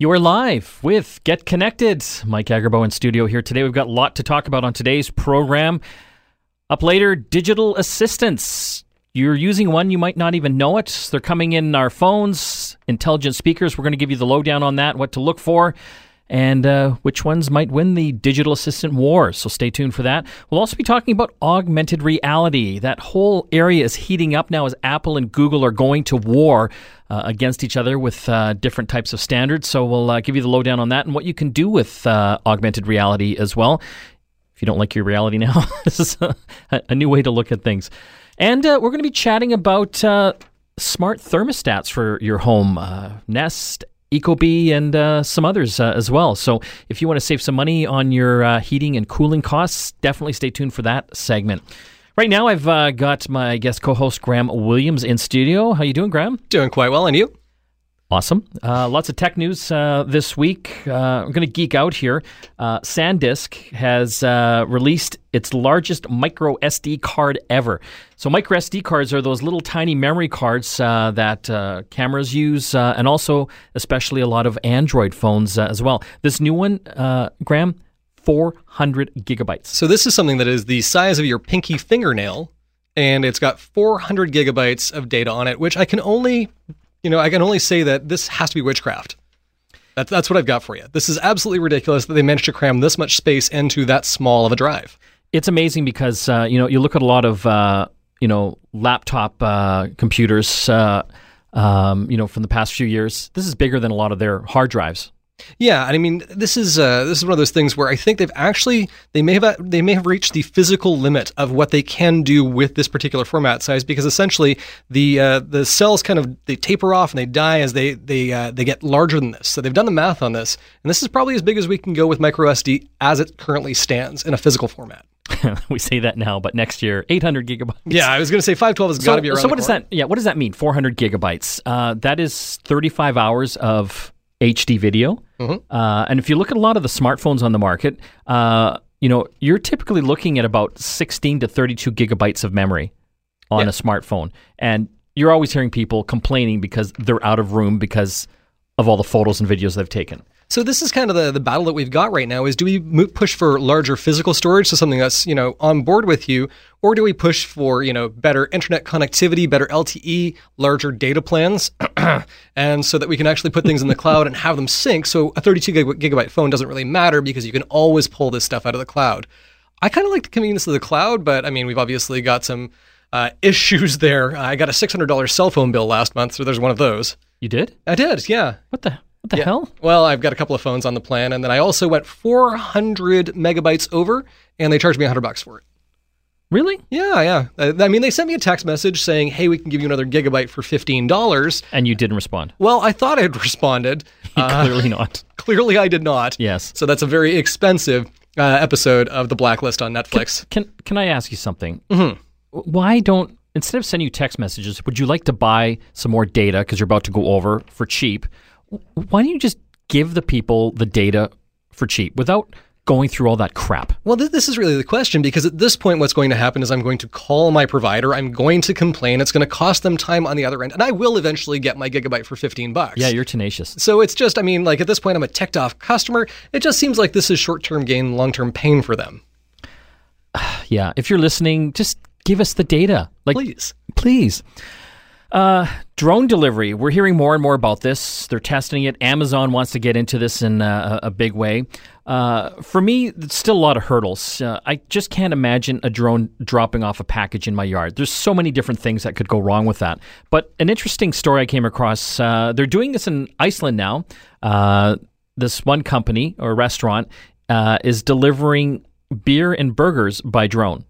You are live with Get Connected. Mike Agerbo in studio here today. We've got a lot to talk about on today's program. Up later, digital assistants. You're using one, you might not even know it. They're coming in our phones, intelligent speakers. We're going to give you the lowdown on that, what to look for, and uh, which ones might win the digital assistant war. So stay tuned for that. We'll also be talking about augmented reality. That whole area is heating up now as Apple and Google are going to war uh, against each other with uh, different types of standards. So we'll uh, give you the lowdown on that and what you can do with uh, augmented reality as well. If you don't like your reality now, this is a, a, new way to look at things. And uh, we're going to be chatting about uh, smart thermostats for your home, Nest, Ecobee, and uh, some others uh, as well. So if you want to save some money on your uh, heating and cooling costs, definitely stay tuned for that segment. Right now, I've uh, got my guest co-host Graham Williams in studio. How you doing, Graham? Doing quite well, and you? Awesome. Uh, lots of tech news uh, this week. Uh, I'm going to geek out here. Uh, SanDisk has uh, released its largest micro SD card ever. So, micro SD cards are those little tiny memory cards uh, that cameras use, and also, especially, a lot of Android phones as well. This new one, Graham, 400 gigabytes. So, this is something that is the size of your pinky fingernail, and it's got 400 gigabytes of data on it, which I can only you know, I can only say that this has to be witchcraft. That's that's what I've got for you. This is absolutely ridiculous that they managed to cram this much space into that small of a drive. It's amazing because uh, you know you look at a lot of uh, you know laptop uh, computers, uh, um, you know, from the past few years. This is bigger than a lot of their hard drives. Yeah, I mean, this is uh, this is one of those things where I think they've actually they may have they may have reached the physical limit of what they can do with this particular format size because essentially the uh, the cells kind of they taper off and they die as they they uh, they get larger than this. So they've done the math on this, and this is probably as big as we can go with micro SD as it currently stands in a physical format. we say that now, but next year, 800 gigabytes. Yeah, I was going to say 512 has so, got to be around. So what does that? Yeah, what does that mean? 400 gigabytes. Uh, that is 35 hours of HD video. Mm-hmm. Uh, and if you look at a lot of the smartphones on the market, uh, you know, you're typically looking at about 16 to 32 gigabytes of memory on yeah. a smartphone. And you're always hearing people complaining because they're out of room because of all the photos and videos they've taken. So this is kind of the, the battle that we've got right now is do we push for larger physical storage, so something that's, you know, on board with you, or do we push for, you know, better internet connectivity, better LTE, larger data plans, and so that we can actually put things in the cloud and have them sync. So a 32 gigabyte phone doesn't really matter because you can always pull this stuff out of the cloud. I kind of like the convenience of the cloud, but I mean, we've obviously got some uh, issues there. I got a $600 cell phone bill last month, so there's one of those. You did? I did, yeah. What the? The yeah. hell? Well, I've got a couple of phones on the plan, and then I also went 400 megabytes over, and they charged me 100 bucks for it. Really? Yeah, yeah. Uh, I mean, they sent me a text message saying, "Hey, we can give you another gigabyte for fifteen dollars." And you didn't respond. Well, I thought I'd responded. Uh, clearly not. Clearly, I did not. Yes. So that's a very expensive uh, episode of The Blacklist on Netflix. Can Can, can I ask you something? Mm-hmm. Why don't instead of sending you text messages, would you like to buy some more data because you're about to go over for cheap? Why don't you just give the people the data for cheap without going through all that crap? Well, th- this is really the question because at this point, what's going to happen is I'm going to call my provider. I'm going to complain. It's going to cost them time on the other end, and I will eventually get my gigabyte for 15 bucks. Yeah, you're tenacious. So it's just, I mean, like at this point, I'm a ticked off customer. It just seems like this is short term gain, long term pain for them. yeah, if you're listening, just give us the data. Like, please, please. Uh, drone delivery. We're hearing more and more about this. They're testing it. Amazon wants to get into this in uh, a, a big way. Uh, for me, still a lot of hurdles. Uh, I just can't imagine a drone dropping off a package in my yard. There's so many different things that could go wrong with that. But an interesting story I came across uh, they're doing this in Iceland now. Uh, this one company or restaurant is delivering beer and burgers by drone.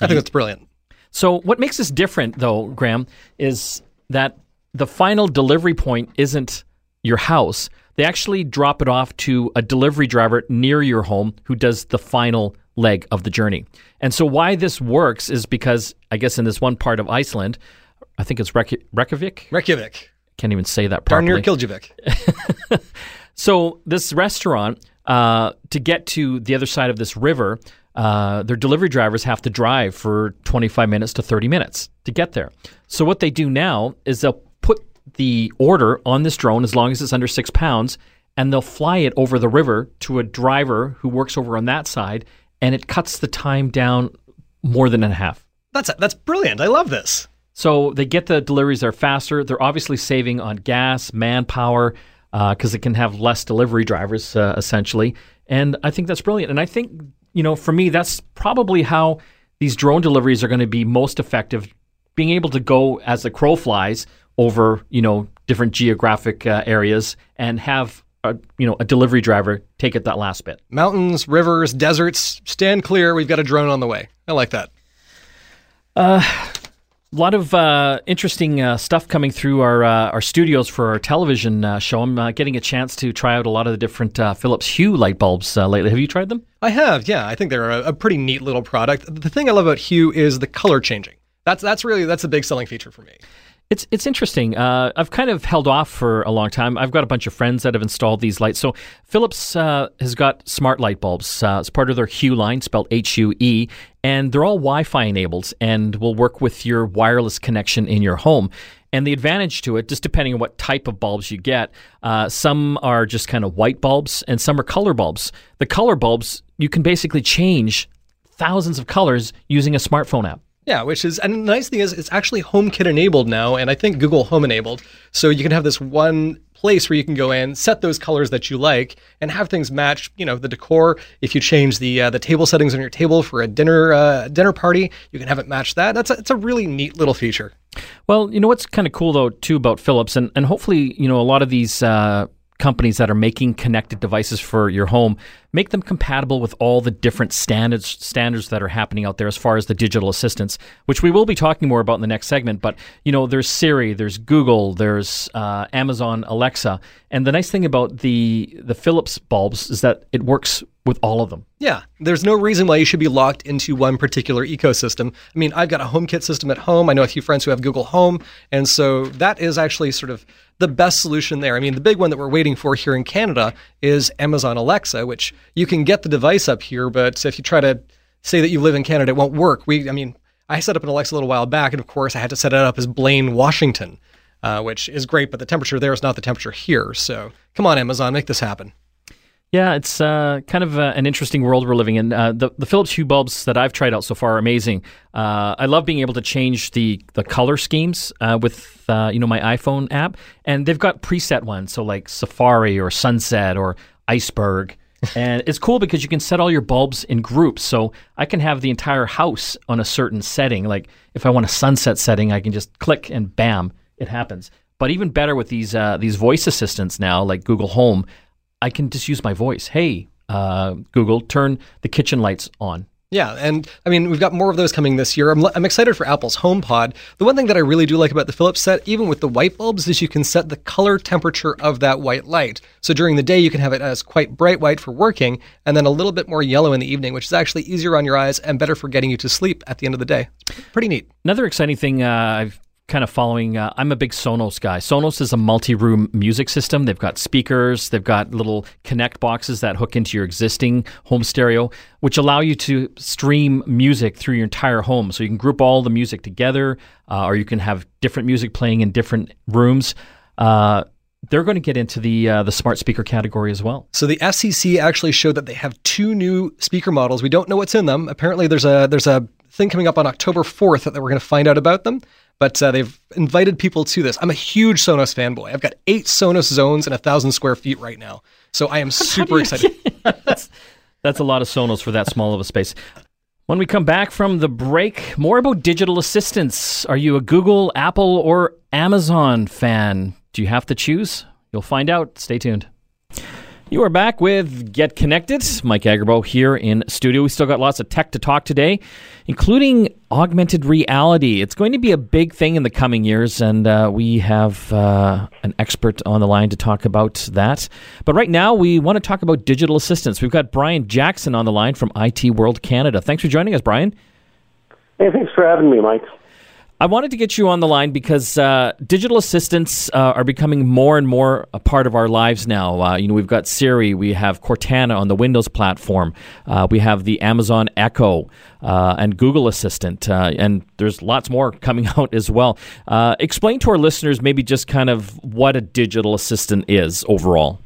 I think that's brilliant. So, what makes this different, though, Graham, is that the final delivery point isn't your house. They actually drop it off to a delivery driver near your home who does the final leg of the journey. And so, why this works is because, I guess, in this one part of Iceland, I think it's Reykjavik. Reykjavik. Can't even say that properly. Darn near Kildjavik. so, this restaurant, uh, to get to the other side of this river, uh, their delivery drivers have to drive for 25 minutes to 30 minutes to get there. So what they do now is they'll put the order on this drone as long as it's under six pounds, and they'll fly it over the river to a driver who works over on that side, and it cuts the time down more than in half. That's that's brilliant. I love this. So they get the deliveries there faster. They're obviously saving on gas, manpower, because uh, it can have less delivery drivers uh, essentially. And I think that's brilliant. And I think you know, for me, that's probably how these drone deliveries are going to be most effective. Being able to go as the crow flies over, you know, different geographic uh, areas and have a, you know a delivery driver take it that last bit. Mountains, rivers, deserts, stand clear. We've got a drone on the way. I like that. Uh, a lot of uh, interesting uh, stuff coming through our uh, our studios for our television uh, show. I'm uh, getting a chance to try out a lot of the different uh, Philips Hue light bulbs lately. Have you tried them? I have. Yeah, I think they're a, a, pretty neat little product. The thing I love about Hue is the color changing. That's that's really that's a big selling feature for me. It's it's interesting. Uh, I've kind of held off for a long time. I've got a bunch of friends that have installed these lights. So Philips uh, has got smart light bulbs uh, as part of their Hue line, spelled H U E, and they're all Wi-Fi enabled and will work with your wireless connection in your home. And the advantage to it, just depending on what type of bulbs you get, uh, some are just kind of white bulbs and some are color bulbs. The color bulbs you can basically change thousands of colors using a smartphone app. Yeah, which is and the nice thing is it's actually HomeKit enabled now, and I think Google Home enabled. So you can have this one place where you can go in, set those colors that you like, and have things match. You know, the decor. If you change the uh, the table settings on your table for a dinner uh, dinner party, you can have it match that. That's a, it's a really neat little feature. Well, you know what's kind of cool though too about Philips, and and hopefully you know a lot of these. Uh, companies that are making connected devices for your home make them compatible with all the different standards standards that are happening out there as far as the digital assistants, which we will be talking more about in the next segment. But you know, there's Siri, there's Google, there's uh, Amazon Alexa, and the nice thing about the the Philips bulbs is that it works with all of them. Yeah, there's no reason why you should be locked into one particular ecosystem. I mean, I've got a HomeKit system at home. I know a few friends who have Google Home, and so that is actually sort of the best solution there. I mean, the big one that we're waiting for here in Canada is Amazon Alexa, which you can get the device up here, but if you try to say that you live in Canada, it won't work. We, I mean, I set up an Alexa a little while back, and of course, I had to set it up as Blaine, Washington, uh, which is great, but the temperature there is not the temperature here. So come on, Amazon, make this happen. Yeah, it's uh, kind of uh, an interesting world we're living in. Uh, the, the Philips Hue bulbs that I've tried out so far are amazing. Uh, I love being able to change the, the color schemes uh, with you know my iPhone app, and they've got preset ones, so like Safari or Sunset or Iceberg. And it's cool because you can set all your bulbs in groups. So I can have the entire house on a certain setting. Like if I want a sunset setting, I can just click and bam, it happens. But even better with these these voice assistants now, like Google Home, I can just use my voice. Hey, uh, Google, turn the kitchen lights on. Yeah, and I mean, we've got more of those coming this year. I'm, I'm excited for Apple's HomePod. The one thing that I really do like about the Philips set, even with the white bulbs, is you can set the color temperature of that white light. So during the day, you can have it as quite bright white for working, and then a little bit more yellow in the evening, which is actually easier on your eyes and better for getting you to sleep at the end of the day. It's pretty neat. Another exciting thing uh, I've kind of following. Uh, I'm a big Sonos guy. Sonos is a multi-room music system. They've got speakers. They've got little connect boxes that hook into your existing home stereo, which allow you to stream music through your entire home. So you can group all the music together, uh, or you can have different music playing in different rooms. Uh, they're going to get into the uh, the smart speaker category as well. So the FCC actually showed that they have two new speaker models. We don't know what's in them. Apparently, there's a there's a thing coming up on October 4th that we're going to find out about them. But uh, they've invited people to this. I'm a huge Sonos fanboy. I've got eight Sonos zones and a thousand square feet right now, so I am super excited. that's, that's a lot of Sonos for that small of a space. When we come back from the break, more about digital assistants. Are you a Google, Apple, or Amazon fan? Do you have to choose? You'll find out. Stay tuned. You are back with Get Connected. Mike Agerbo here in studio. We still got lots of tech to talk today, including augmented reality. It's going to be a big thing in the coming years, and uh, we have uh, an expert on the line to talk about that. But right now, we want to talk about digital assistants. We've got Brian Jackson on the line from IT World Canada. Thanks for joining us, Brian. Hey, thanks for having me, Mike. I wanted to get you on the line because uh, digital assistants uh, are becoming more and more a part of our lives now. Uh, you know, we've got Siri, we have Cortana on the Windows platform, uh, we have the Amazon Echo uh, and Google Assistant, uh, and there's lots more coming out as well. explain to our listeners maybe just kind of what a digital assistant is overall.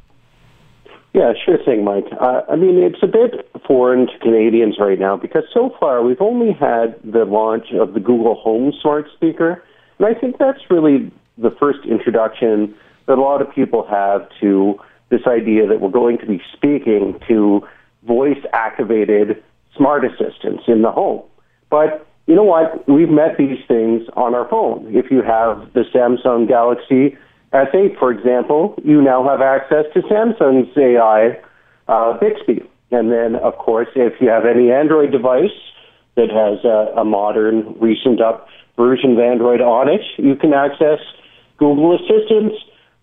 Yeah, sure thing, Mike. Uh, I mean, it's a bit foreign to Canadians right now because so far we've only had the launch of the Google Home smart speaker. And I think that's really the first introduction that a lot of people have to this idea that we're going to be speaking to voice activated smart assistants in the home. But you know what? We've met these things on our phone. If you have the Samsung Galaxy S8, for example, you now have access to Samsung's AI uh, Bixby. And then, of course, if you have any Android device that has a, a modern, recent up version of Android on it, you can access Google Assistant.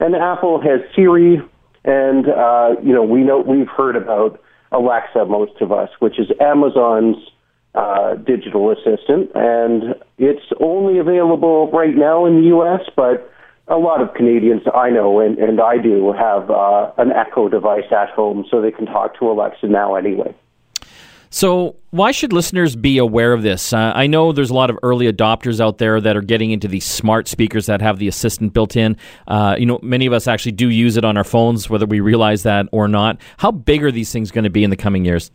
And Apple has Siri, and uh, you know we know we've heard about Alexa, most of us, which is Amazon's uh, digital assistant, and it's only available right now in the U.S. But a lot of Canadians I know and, and I do have uh, an Echo device at home, so they can talk to Alexa now anyway. So, why should listeners be aware of this? Uh, I know there's a lot of early adopters out there that are getting into these smart speakers that have the assistant built in. Uh, you know, many of us actually do use it on our phones, whether we realize that or not. How big are these things going to be in the coming years?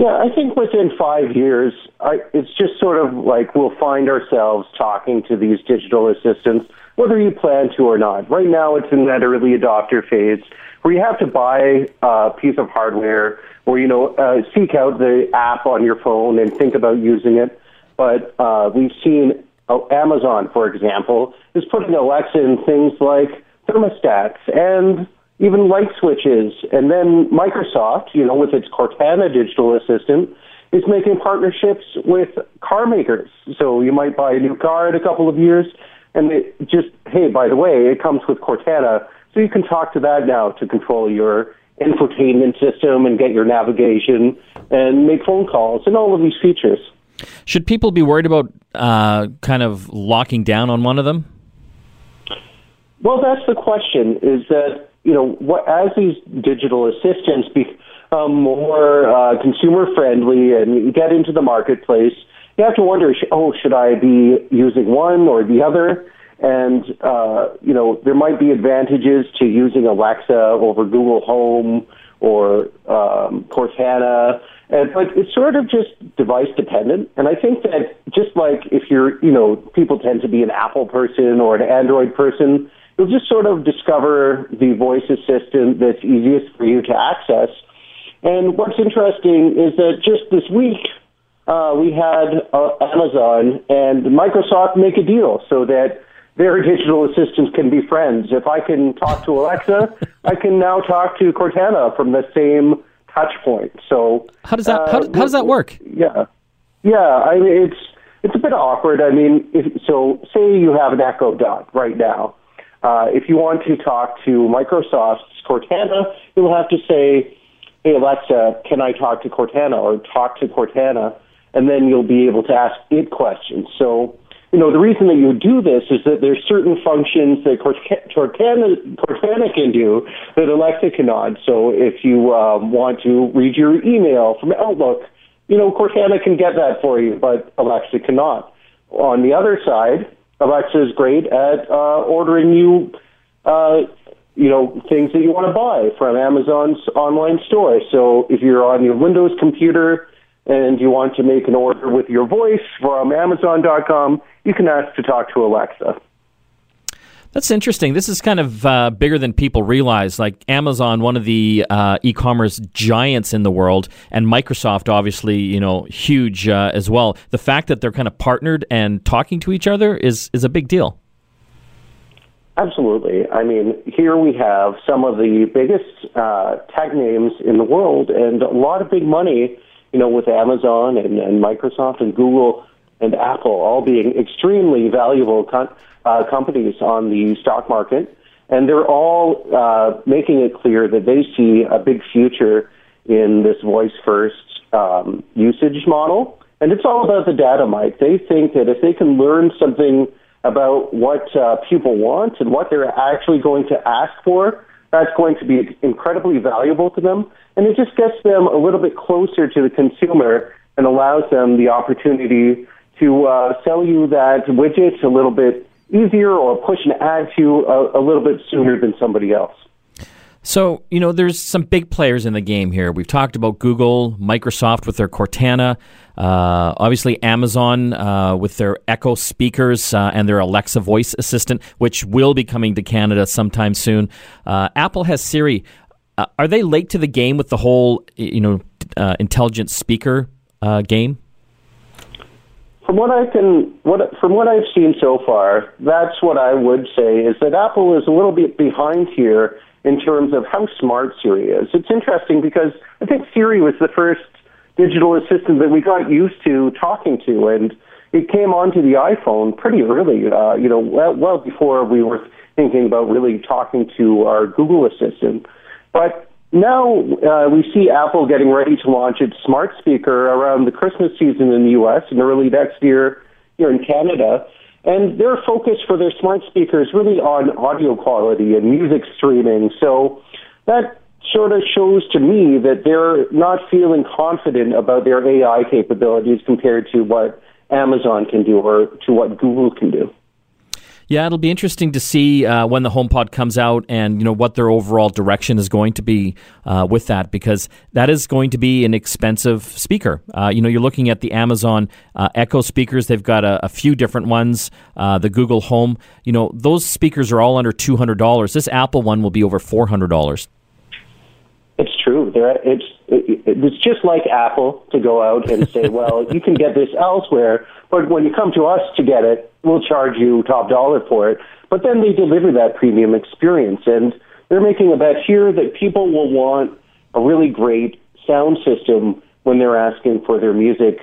Yeah, I think within five years, I, it's just sort of like we'll find ourselves talking to these digital assistants, whether you plan to or not. Right now, it's in that early adopter phase where you have to buy a piece of hardware or, you know, uh, seek out the app on your phone and think about using it. But uh, we've seen uh, Amazon, for example, is putting Alexa in things like thermostats and even light switches. And then Microsoft, you know, with its Cortana digital assistant, is making partnerships with car makers. So you might buy a new car in a couple of years, and it just, hey, by the way, it comes with Cortana. So you can talk to that now to control your infotainment system and get your navigation and make phone calls and all of these features. Should people be worried about uh, kind of locking down on one of them? Well, that's the question. Is that you know, what, as these digital assistants become more uh, consumer friendly and get into the marketplace, you have to wonder, oh, should I be using one or the other? And, uh, you know, there might be advantages to using Alexa over Google Home or um, Cortana. And, but it's sort of just device dependent. And I think that just like if you're, you know, people tend to be an Apple person or an Android person, you'll just sort of discover the voice assistant that's easiest for you to access. And what's interesting is that just this week, uh, we had uh, Amazon and Microsoft make a deal so that their digital assistants can be friends. If I can talk to Alexa, I can now talk to Cortana from the same touch point. So how does that uh, how, how, does that work? Yeah, yeah. I mean, it's it's a bit awkward. I mean, if, so say you have an Echo Dot right now, uh, if you want to talk to Microsoft's Cortana, you'll have to say, hey, Alexa, can I talk to Cortana or talk to Cortana? And then you'll be able to ask it questions. So, you know, the reason that you do this is that there's certain functions that Cortana, Cortana can do that Alexa cannot. So if you um, want to read your email from Outlook, you know, Cortana can get that for you, but Alexa cannot. On the other side, Alexa is great at uh, ordering you, uh, you know, things that you want to buy from Amazon's online store. So if you're on your Windows computer and you want to make an order with your voice from Amazon.com, you can ask to talk to Alexa. That's interesting. This is kind of uh, bigger than people realize. Like Amazon, one of the uh, e-commerce giants in the world, and Microsoft, obviously, you know, huge uh, as well. The fact that they're kind of partnered and talking to each other is is a big deal. Absolutely. I mean, here we have some of the biggest uh, tech names in the world, and a lot of big money. You know, with Amazon and, and Microsoft and Google and Apple all being extremely valuable. Con- uh, companies on the stock market, and they're all uh, making it clear that they see a big future in this voice first um, usage model. And it's all about the data, Mike. They think that if they can learn something about what uh, people want and what they're actually going to ask for, that's going to be incredibly valuable to them. And it just gets them a little bit closer to the consumer and allows them the opportunity to uh, sell you that widget a little bit easier or push ad to a, a little bit sooner than somebody else. So, you know, there's some big players in the game here. We've talked about Google, Microsoft with their Cortana, uh, obviously Amazon uh, with their Echo speakers uh, and their Alexa voice assistant, which will be coming to Canada sometime soon. Uh, Apple has Siri. Uh, are they late to the game with the whole, you know, uh, intelligent speaker game? From what I can, what from what I've seen so far, that's what I would say is that Apple is a little bit behind here in terms of how smart Siri is. It's interesting because I think Siri was the first digital assistant that we got used to talking to, and it came onto the iPhone pretty early. Uh, you know, well, well before we were thinking about really talking to our Google Assistant. But now uh, we see Apple getting ready to launch its smart speaker around the Christmas season in the U.S. and early next year here in Canada. And their focus for their smart speaker is really on audio quality and music streaming. So that sort of shows to me that they're not feeling confident about their AI capabilities compared to what Amazon can do or to what Google can do. Yeah, it'll be interesting to see uh, when the HomePod comes out and you know what their overall direction is going to be uh, with that because that is going to be an expensive speaker. Uh, you know, you're looking at the Amazon uh, Echo speakers; they've got a, a few different ones. Uh, the Google Home, you know, those speakers are all under two hundred dollars. This Apple one will be over four hundred dollars. It's true. There, it's it's just like Apple to go out and say, "Well, you can get this elsewhere." But when you come to us to get it, we'll charge you top dollar for it. But then they deliver that premium experience. And they're making a bet here that people will want a really great sound system when they're asking for their music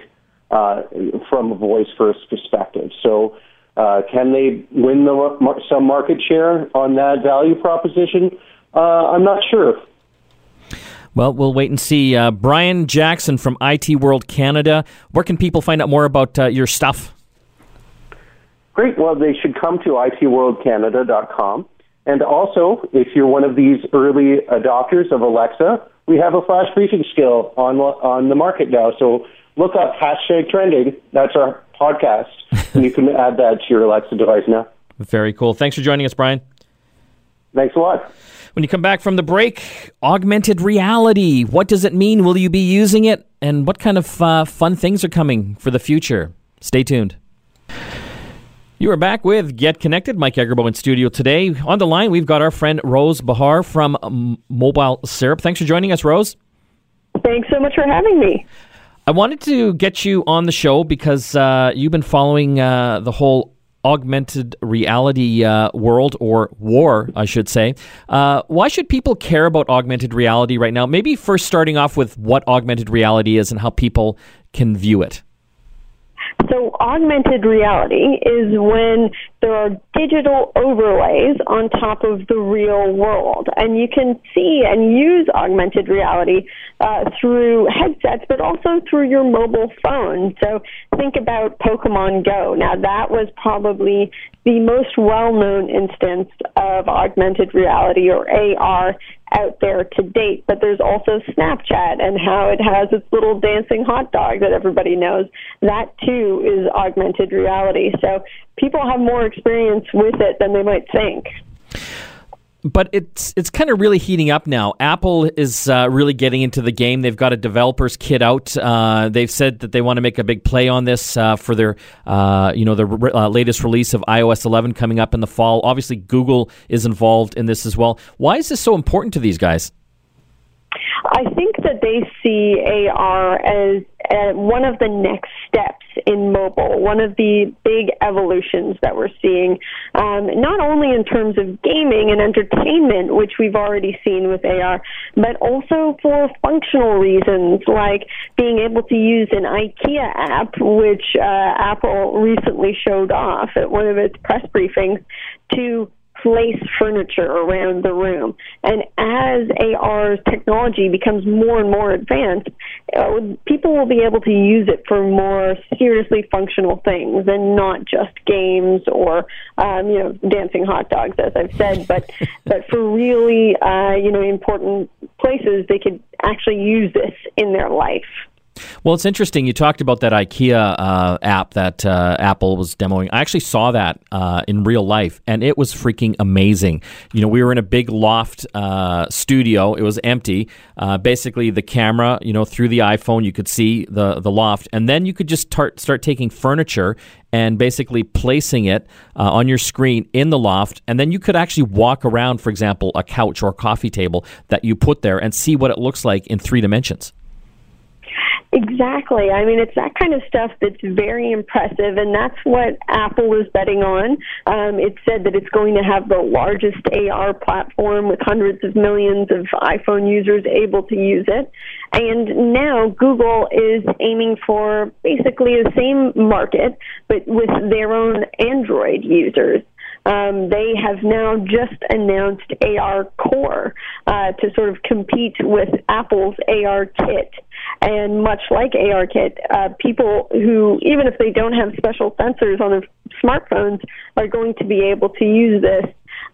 uh, from a voice first perspective. So, uh, can they win the, some market share on that value proposition? Uh, I'm not sure. Well, we'll wait and see. Uh, Brian Jackson from IT World Canada. Where can people find out more about uh, your stuff? Great. Well, they should come to itworldcanada.com. And also, if you're one of these early adopters of Alexa, we have a flash briefing skill on on the market now. So look up hashtag trending. That's our podcast, and you can add that to your Alexa device now. Very cool. Thanks for joining us, Brian. Thanks a lot. When you come back from the break, augmented reality. What does it mean? Will you be using it? And what kind of uh, fun things are coming for the future? Stay tuned. You are back with Get Connected. Mike Agerbo in studio today. On the line, we've got our friend Rose Behar from Mobile Syrup. Thanks for joining us, Rose. Thanks so much for having me. I wanted to get you on the show because uh, you've been following uh, the whole augmented reality uh, world or war, I should say. Uh, why should people care about augmented reality right now? Maybe first starting off with what augmented reality is and how people can view it. So, augmented reality is when there are digital overlays on top of the real world. And you can see and use augmented reality uh, through headsets, but also through your mobile phone. So, think about Pokemon Go. Now, that was probably the most well known instance of augmented reality or AR out there to date, but there's also Snapchat and how it has its little dancing hot dog that everybody knows. That too is augmented reality. So people have more experience with it than they might think but it's it's kind of really heating up now. Apple is uh, really getting into the game. They've got a developers kit out. Uh, they've said that they want to make a big play on this uh, for their uh, you know the uh, latest release of iOS 11 coming up in the fall. Obviously, Google is involved in this as well. Why is this so important to these guys? I think that they see AR as uh, one of the next steps in mobile, one of the big evolutions that we're seeing, um, not only in terms of gaming and entertainment, which we've already seen with AR, but also for functional reasons like being able to use an IKEA app, which uh, Apple recently showed off at one of its press briefings, to place furniture around the room. And as AR technology becomes more and more advanced, uh, people will be able to use it for more seriously functional things and not just games or um, you know dancing hot dogs, as I've said, but but for really uh, you know important places, they could actually use this in their life. Well, it's interesting. You talked about that IKEA uh, app that uh, Apple was demoing. I actually saw that uh, in real life, and it was freaking amazing. You know, we were in a big loft uh, studio. It was empty. Uh, basically, the camera, you know, through the iPhone, you could see the the loft, and then you could just start start taking furniture and basically placing it uh, on your screen in the loft. And then you could actually walk around, for example, a couch or a coffee table that you put there and see what it looks like in three dimensions. Exactly. I mean, it's that kind of stuff that's very impressive, and that's what Apple is betting on. Um, it said that it's going to have the largest AR platform with hundreds of millions of iPhone users able to use it. And now Google is aiming for basically the same market, but with their own Android users. Um, they have now just announced AR Core uh, to sort of compete with Apple's AR Kit. And much like ARKit, uh, people who, even if they don't have special sensors on their smartphones, are going to be able to use this.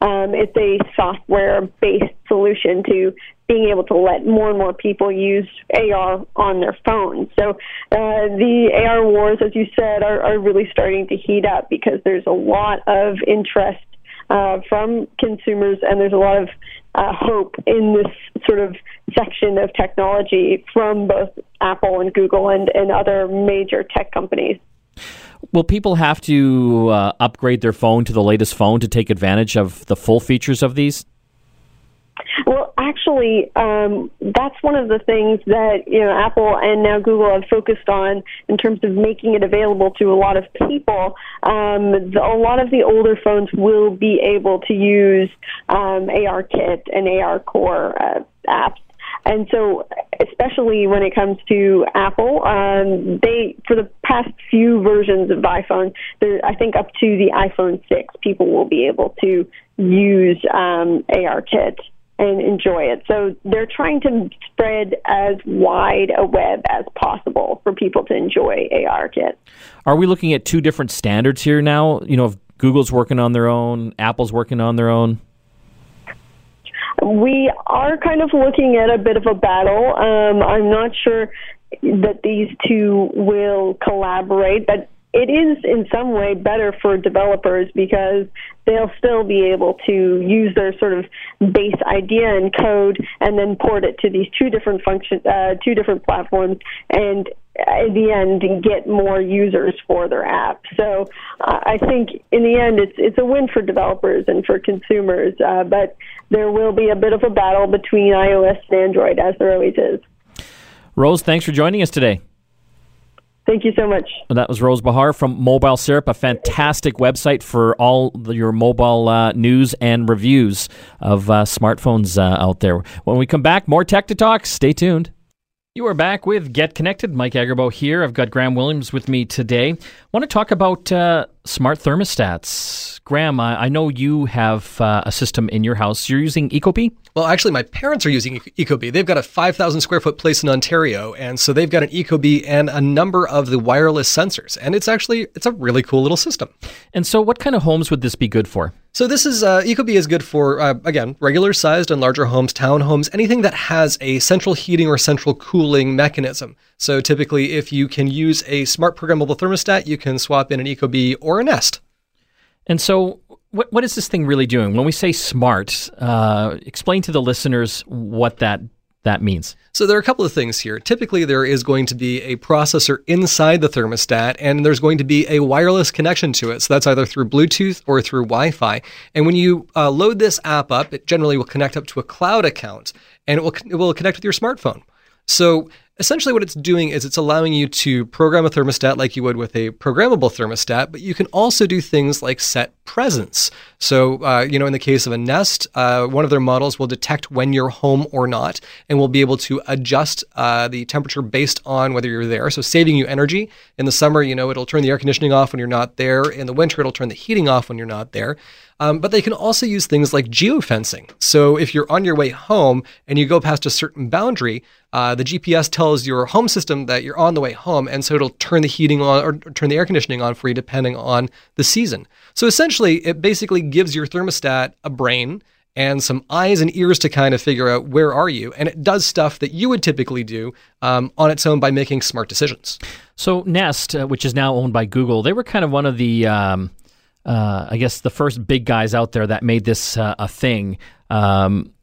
Um, it's a software based solution to being able to let more and more people use AR on their phones. So uh, the AR wars, as you said, are, are really starting to heat up because there's a lot of interest uh, from consumers, and there's a lot of uh, hope in this sort of section of technology from both Apple and Google and, and other major tech companies. Will people have to uh, upgrade their phone to the latest phone to take advantage of the full features of these? Well, actually, um, that's one of the things that you know Apple and now Google have focused on in terms of making it available to a lot of people. Um, the, a lot of the older phones will be able to use um, ARKit and AR Core uh, apps. And so, especially when it comes to Apple, um, they for the past few versions of iPhone, I think up to the iPhone six, people will be able to use um, ARKit and enjoy it. So they're trying to spread as wide a web as possible for people to enjoy ARKit. Are we looking at two different standards here now? You know, if Google's working on their own, Apple's working on their own. We are kind of looking at a bit of a battle. Um, I'm not sure that these two will collaborate, but it is in some way better for developers because they'll still be able to use their sort of base idea and code and then port it to these two different function uh, two different platforms and in the end get more users for their app. So uh, I think in the end it's it's a win for developers and for consumers, uh, but there will be a bit of a battle between iOS and Android as there always is. Rose, thanks for joining us today. Thank you so much. That was Rose Behar from Mobile Syrup, a fantastic website for all the, your mobile uh, news and reviews of uh, smartphones uh, out there. When we come back, more tech to talk. Stay tuned. You are back with Get Connected. Mike Agerbo here. I've got Graham Williams with me today. I want to talk about uh, smart thermostats. Graham, I, I know you have uh, a system in your house. You're using Ecobee? Well, actually, my parents are using Ecobee. They've got a 5,000 square foot place in Ontario, and so they've got an Ecobee and a number of the wireless sensors. And it's actually it's a really cool little system. And so, what kind of homes would this be good for? So this is uh, Ecobee is good for uh, again regular sized and larger homes, townhomes, anything that has a central heating or central cooling mechanism. So typically, if you can use a smart programmable thermostat, you can swap in an Ecobee or a Nest. And so, what what is this thing really doing? When we say smart, uh, explain to the listeners what that that means. So there are a couple of things here. Typically, there is going to be a processor inside the thermostat, and there's going to be a wireless connection to it. So that's either through Bluetooth or through Wi-Fi. And when you uh, load this app up, it generally will connect up to a cloud account, and it will it will connect with your smartphone. So essentially what it's doing is it's allowing you to program a thermostat like you would with a programmable thermostat, but you can also do things like set presence. So, uh, you know, in the case of a Nest, uh, one of their models will detect when you're home or not, and will be able to adjust uh, the temperature based on whether you're there. So, saving you energy. In the summer, you know, it'll turn the air conditioning off when you're not there. In the winter, it'll turn the heating off when you're not there. Um, but they can also use things like geofencing. So if you're on your way home and you go past a certain boundary, uh, the GPS tells your home system that you're on the way home, and so it'll turn the heating on or turn the air conditioning on for you depending on the season. So essentially, it basically gives your thermostat a brain and some eyes and ears to kind of figure out where are you. And it does stuff that you would typically do um, on its own by making smart decisions. So Nest, uh, which is now owned by Google, they were kind of one of the, um, uh, I guess, the first big guys out there that made this uh, a thing. Um,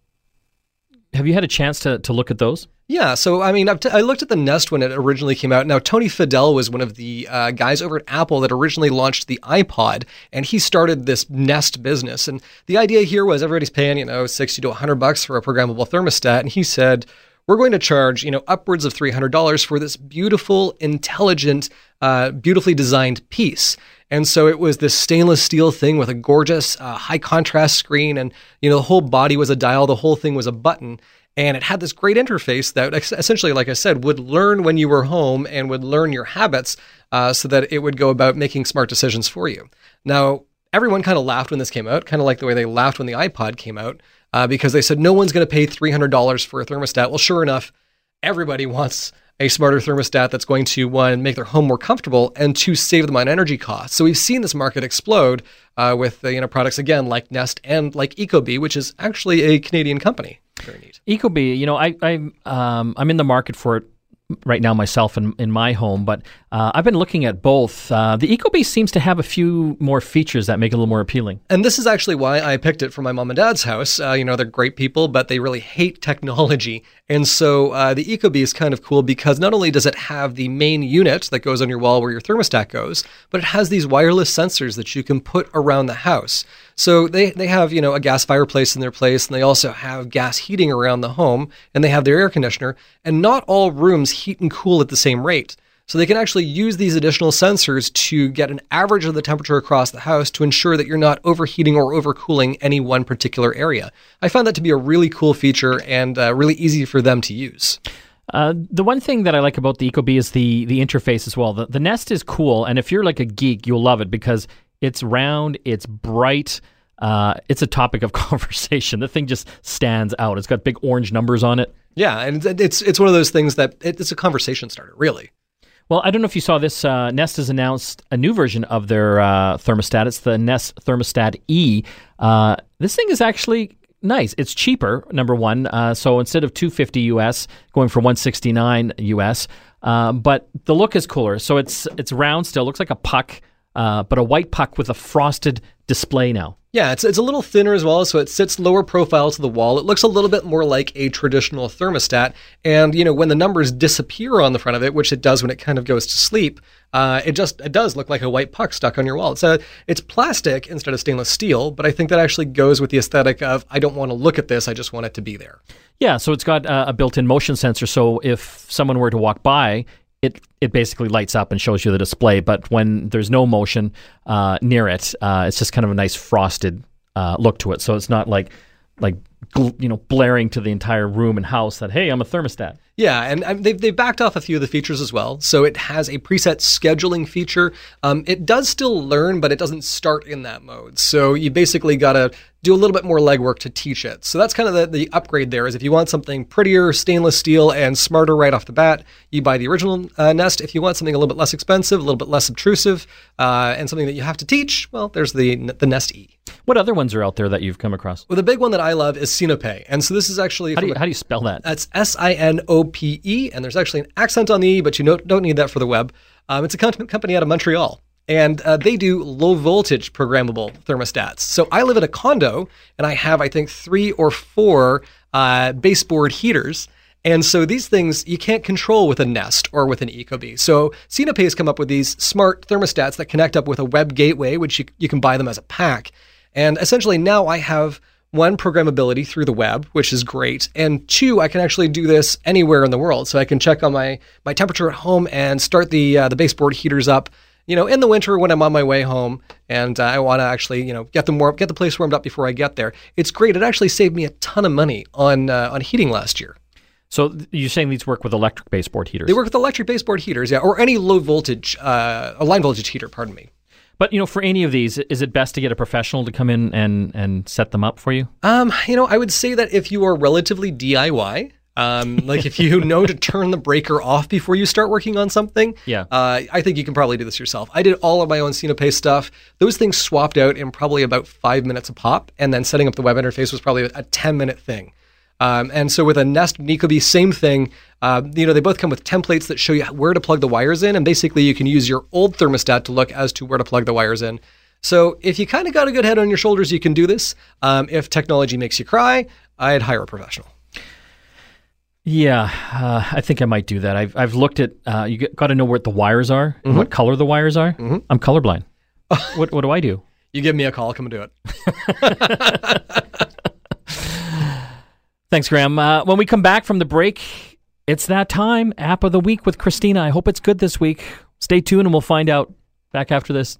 have you had a chance to, to look at those? Yeah, so I mean, t- i looked at the Nest when it originally came out. Now, Tony Fadell was one of the uh, guys over at Apple that originally launched the iPod, and he started this Nest business. And the idea here was everybody's paying, you know, sixty to hundred bucks for a programmable thermostat, and he said, "We're going to charge, you know, upwards of three hundred dollars for this beautiful, intelligent, uh, beautifully designed piece." And so it was this stainless steel thing with a gorgeous uh, high contrast screen, and you know, the whole body was a dial, the whole thing was a button. And it had this great interface that essentially, like I said, would learn when you were home and would learn your habits uh, so that it would go about making smart decisions for you. Now, everyone kind of laughed when this came out, kind of like the way they laughed when the iPod came out, uh, because they said no one's going to pay $300 for a thermostat. Well, sure enough, everybody wants a smarter thermostat that's going to one make their home more comfortable and two save them on energy costs. So we've seen this market explode uh, with uh, you know products again like Nest and like Ecobee, which is actually a Canadian company. Very neat. Ecobee, you know, I, I um, I'm in the market for it right now myself in, in my home, but uh, I've been looking at both. Uh, the Ecobee seems to have a few more features that make it a little more appealing. And this is actually why I picked it for my mom and dad's house. Uh, you know, they're great people, but they really hate technology. And so uh, the Ecobee is kind of cool because not only does it have the main unit that goes on your wall where your thermostat goes, but it has these wireless sensors that you can put around the house. So they, they have, you know, a gas fireplace in their place, and they also have gas heating around the home, and they have their air conditioner. And not all rooms heat and cool at the same rate. So they can actually use these additional sensors to get an average of the temperature across the house to ensure that you're not overheating or overcooling any one particular area. I found that to be a really cool feature and uh, really easy for them to use. Uh, the one thing that I like about the Ecobee is the the interface as well. The, the Nest is cool, and if you're like a geek, you'll love it because it's round, it's bright. Uh, it's a topic of conversation. The thing just stands out. It's got big orange numbers on it. Yeah, and it's it's one of those things that it's a conversation starter, really. Well, I don't know if you saw this. Uh, Nest has announced a new version of their uh, thermostat. It's the Nest Thermostat E. Uh, this thing is actually nice. It's cheaper, number one. Uh, so instead of 250 US, going for 169 US. Uh, but the look is cooler. So it's it's round still, looks like a puck uh, but a white puck with a frosted display now. Yeah, it's, it's a little thinner as well, so it sits lower profile to the wall. It looks a little bit more like a traditional thermostat. And, you know, when the numbers disappear on the front of it, which it does when it kind of goes to sleep, uh, it just it does look like a white puck stuck on your wall. It's, a, it's plastic instead of stainless steel, but I think that actually goes with the aesthetic of I don't want to look at this, I just want it to be there. Yeah, so it's got a built in motion sensor. So if someone were to walk by, it basically lights up and shows you the display. But when there's no motion uh, near it, uh, it's just kind of a nice frosted uh, look to it. So it's not like like you know blaring to the entire room and house that hey, I'm a thermostat. Yeah, and they've, they've backed off a few of the features as well. So it has a preset scheduling feature. Um, it does still learn, but it doesn't start in that mode. So you basically got to do a little bit more legwork to teach it. So that's kind of the, the upgrade there is if you want something prettier, stainless steel, and smarter right off the bat, you buy the original uh, Nest. If you want something a little bit less expensive, a little bit less obtrusive, uh, and something that you have to teach, well, there's the, the Nest E. What other ones are out there that you've come across? Well, the big one that I love is Sinope. And so this is actually... How do you, a, how do you spell that? That's S-I-N-O-P-E, and there's actually an accent on the E, but you don't, don't need that for the web. Um, it's a company out of Montreal and uh, they do low voltage programmable thermostats. So I live in a condo, and I have I think three or four uh, baseboard heaters. And so these things you can't control with a Nest or with an Ecobee. So Sinope has come up with these smart thermostats that connect up with a web gateway, which you, you can buy them as a pack. And essentially now I have one programmability through the web, which is great, and two, I can actually do this anywhere in the world. So I can check on my my temperature at home and start the uh, the baseboard heaters up you know, in the winter when I'm on my way home and uh, I want to actually, you know, get the warm, get the place warmed up before I get there. It's great. It actually saved me a ton of money on uh, on heating last year. So you're saying these work with electric baseboard heaters? They work with electric baseboard heaters, yeah, or any low voltage, uh, a line voltage heater. Pardon me. But you know, for any of these, is it best to get a professional to come in and and set them up for you? Um, you know, I would say that if you are relatively DIY, Um, like if you know to turn the breaker off before you start working on something, Yeah. uh, I think you can probably do this yourself. I did all of my own Sinope stuff. Those things swapped out in probably about five minutes a pop, and then setting up the web interface was probably a 10 minute thing. Um, and so with a Nest Ecobee, same thing. Uh, you know, they both come with templates that show you where to plug the wires in, and basically you can use your old thermostat to look as to where to plug the wires in. So if you kind of got a good head on your shoulders, you can do this. Um, if technology makes you cry, I'd hire a professional. Yeah, uh, I think I might do that. I've I've looked at. Uh, you got to know where the wires are, and what color the wires are. I'm colorblind. what what do I do? You give me a call, I'll come and do it. Thanks, Graham. Uh, when we come back from the break, it's that time. App of the week with Christina. I hope it's good this week. Stay tuned, and we'll find out. Back after this.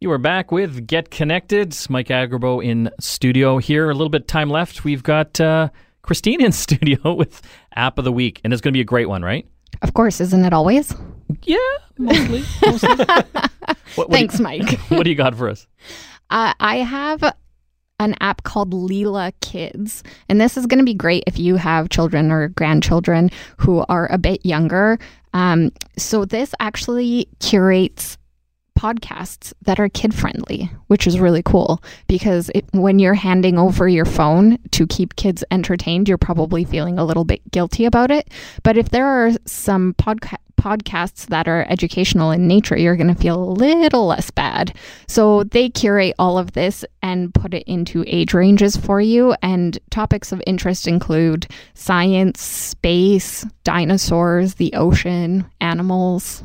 You are back with Get Connected. Mike Agerbo in studio here. A little bit of time left. We've got uh, Christine in studio with App of the Week, and it's going to be a great one, right? Of course, isn't it always? Yeah, mostly. mostly. What- what Thanks, you- Mike. what do you got for us? Uh, I have an app called Leela Kids, and this is going to be great if you have children or grandchildren who are a bit younger. Um, so this actually curates podcasts that are kid friendly, which is really cool because it, when you're handing over your phone to keep kids entertained, you're probably feeling a little bit guilty about it. But if there are some podca- podcasts that are educational in nature, you're going to feel a little less bad. So they curate all of this and put it into age ranges for you. And topics of interest include science, space, dinosaurs, the ocean, animals.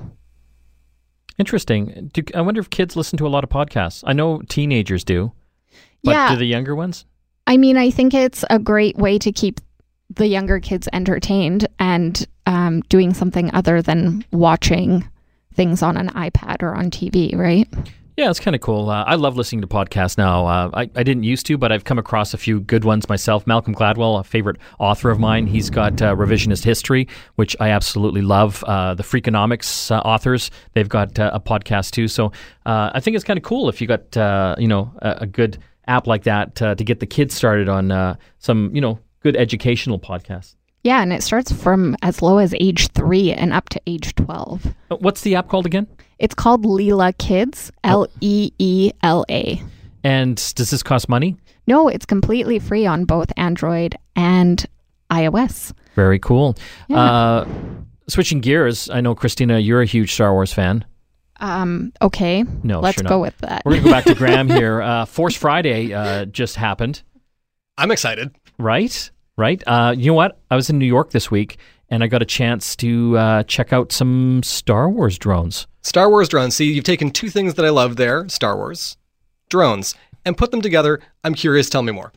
Interesting. Do, I wonder if kids listen to a lot of podcasts. I know teenagers do, but yeah. do the younger ones? I mean, I think it's a great way to keep the younger kids entertained and um, doing something other than watching things on an iPad or on TV, right? Yeah, it's kind of cool. Uh, I love listening to podcasts now. Uh, I, I didn't used to, but I've come across a few good ones myself. Malcolm Gladwell, a favorite author of mine, he's got uh, Revisionist History, which I absolutely love. Uh, the Freakonomics uh, authors, they've got uh, a podcast too. So I think it's kind of cool if you got you know a, a good app like that to get the kids started on some you know good educational podcasts. Yeah, and it starts from as low as age three and up to age 12. Uh, What's the app called again? It's called Leela Kids, L E E L A. And does this cost money? No, it's completely free on both Android and iOS. Very cool. Yeah. Uh, switching gears, I know Christina, you're a huge Star Wars fan. Um, okay, No, let's sure go with that. We're going to go back to Graham here. Uh, Force Friday uh, just happened, I'm excited. right? Right? Uh, you know what? I was in New York this week and I got a chance to uh, check out some Star Wars drones. Star Wars drones. See, you've taken two things that I love there Star Wars, drones, and put them together. I'm curious. Tell me more.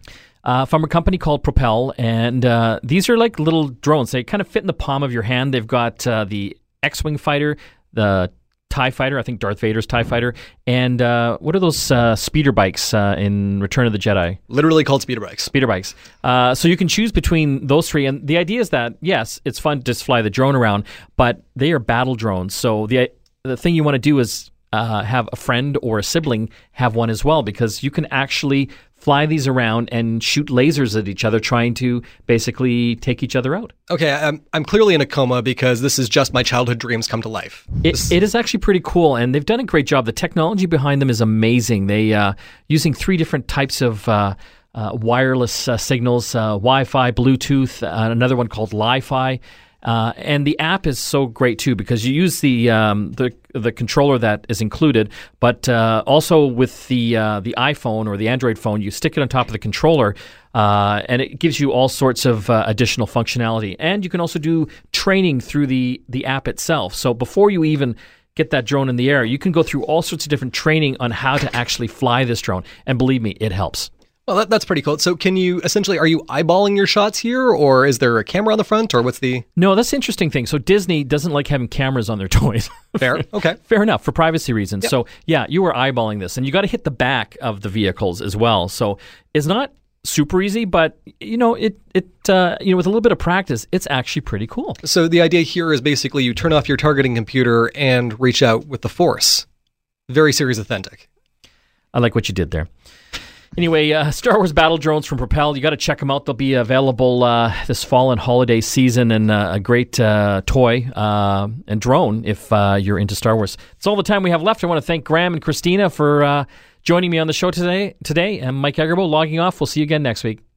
Uh, from a company called Propel, and uh, these are like little drones. They kind of fit in the palm of your hand. They've got uh, the X-wing fighter, the Tie fighter. I think Darth Vader's Tie fighter, and uh, what are those uh, speeder bikes uh, in Return of the Jedi? Literally called speeder bikes. speeder bikes. Uh, so you can choose between those three, and the idea is that yes, it's fun to just fly the drone around, but they are battle drones. So the the thing you want to do is uh, have a friend or a sibling have one as well, because you can actually fly these around and shoot lasers at each other, trying to basically take each other out. Okay, I'm, I'm clearly in a coma because this is just my childhood dreams come to life. It, it is actually pretty cool, and they've done a great job. The technology behind them is amazing. They uh, using three different types of uh, uh, wireless uh, signals: uh, Wi-Fi, Bluetooth, uh, another one called Li-Fi. Uh, and the app is so great too because you use the um, the the controller that is included, but uh, also with the uh, the iPhone or the Android phone, you stick it on top of the controller, uh, and it gives you all sorts of uh, additional functionality. And you can also do training through the the app itself. So before you even get that drone in the air, you can go through all sorts of different training on how to actually fly this drone. And believe me, it helps. Well, that, that's pretty cool. So, can you essentially are you eyeballing your shots here, or is there a camera on the front, or what's the No, that's the interesting thing. So Disney doesn't like having cameras on their toys. fair? Okay. Fair enough for privacy reasons. So yeah, you were eyeballing this, and you got to hit the back of the vehicles as well. So it's not super easy, but you know it it uh, you know with a little bit of practice, it's actually pretty cool. So the idea here is basically you turn off your targeting computer and reach out with the force. Very series authentic. I like what you did there. Anyway, uh, Star Wars battle drones from Propel. You got to check them out. They'll be available uh, this fall and holiday season, and uh, a great uh, toy uh, and drone if uh, you're into Star Wars. It's all the time we have left. I want to thank Graham and Christina for joining me on the show today. Today, and Mike Agerbo logging off. We'll see you again next week.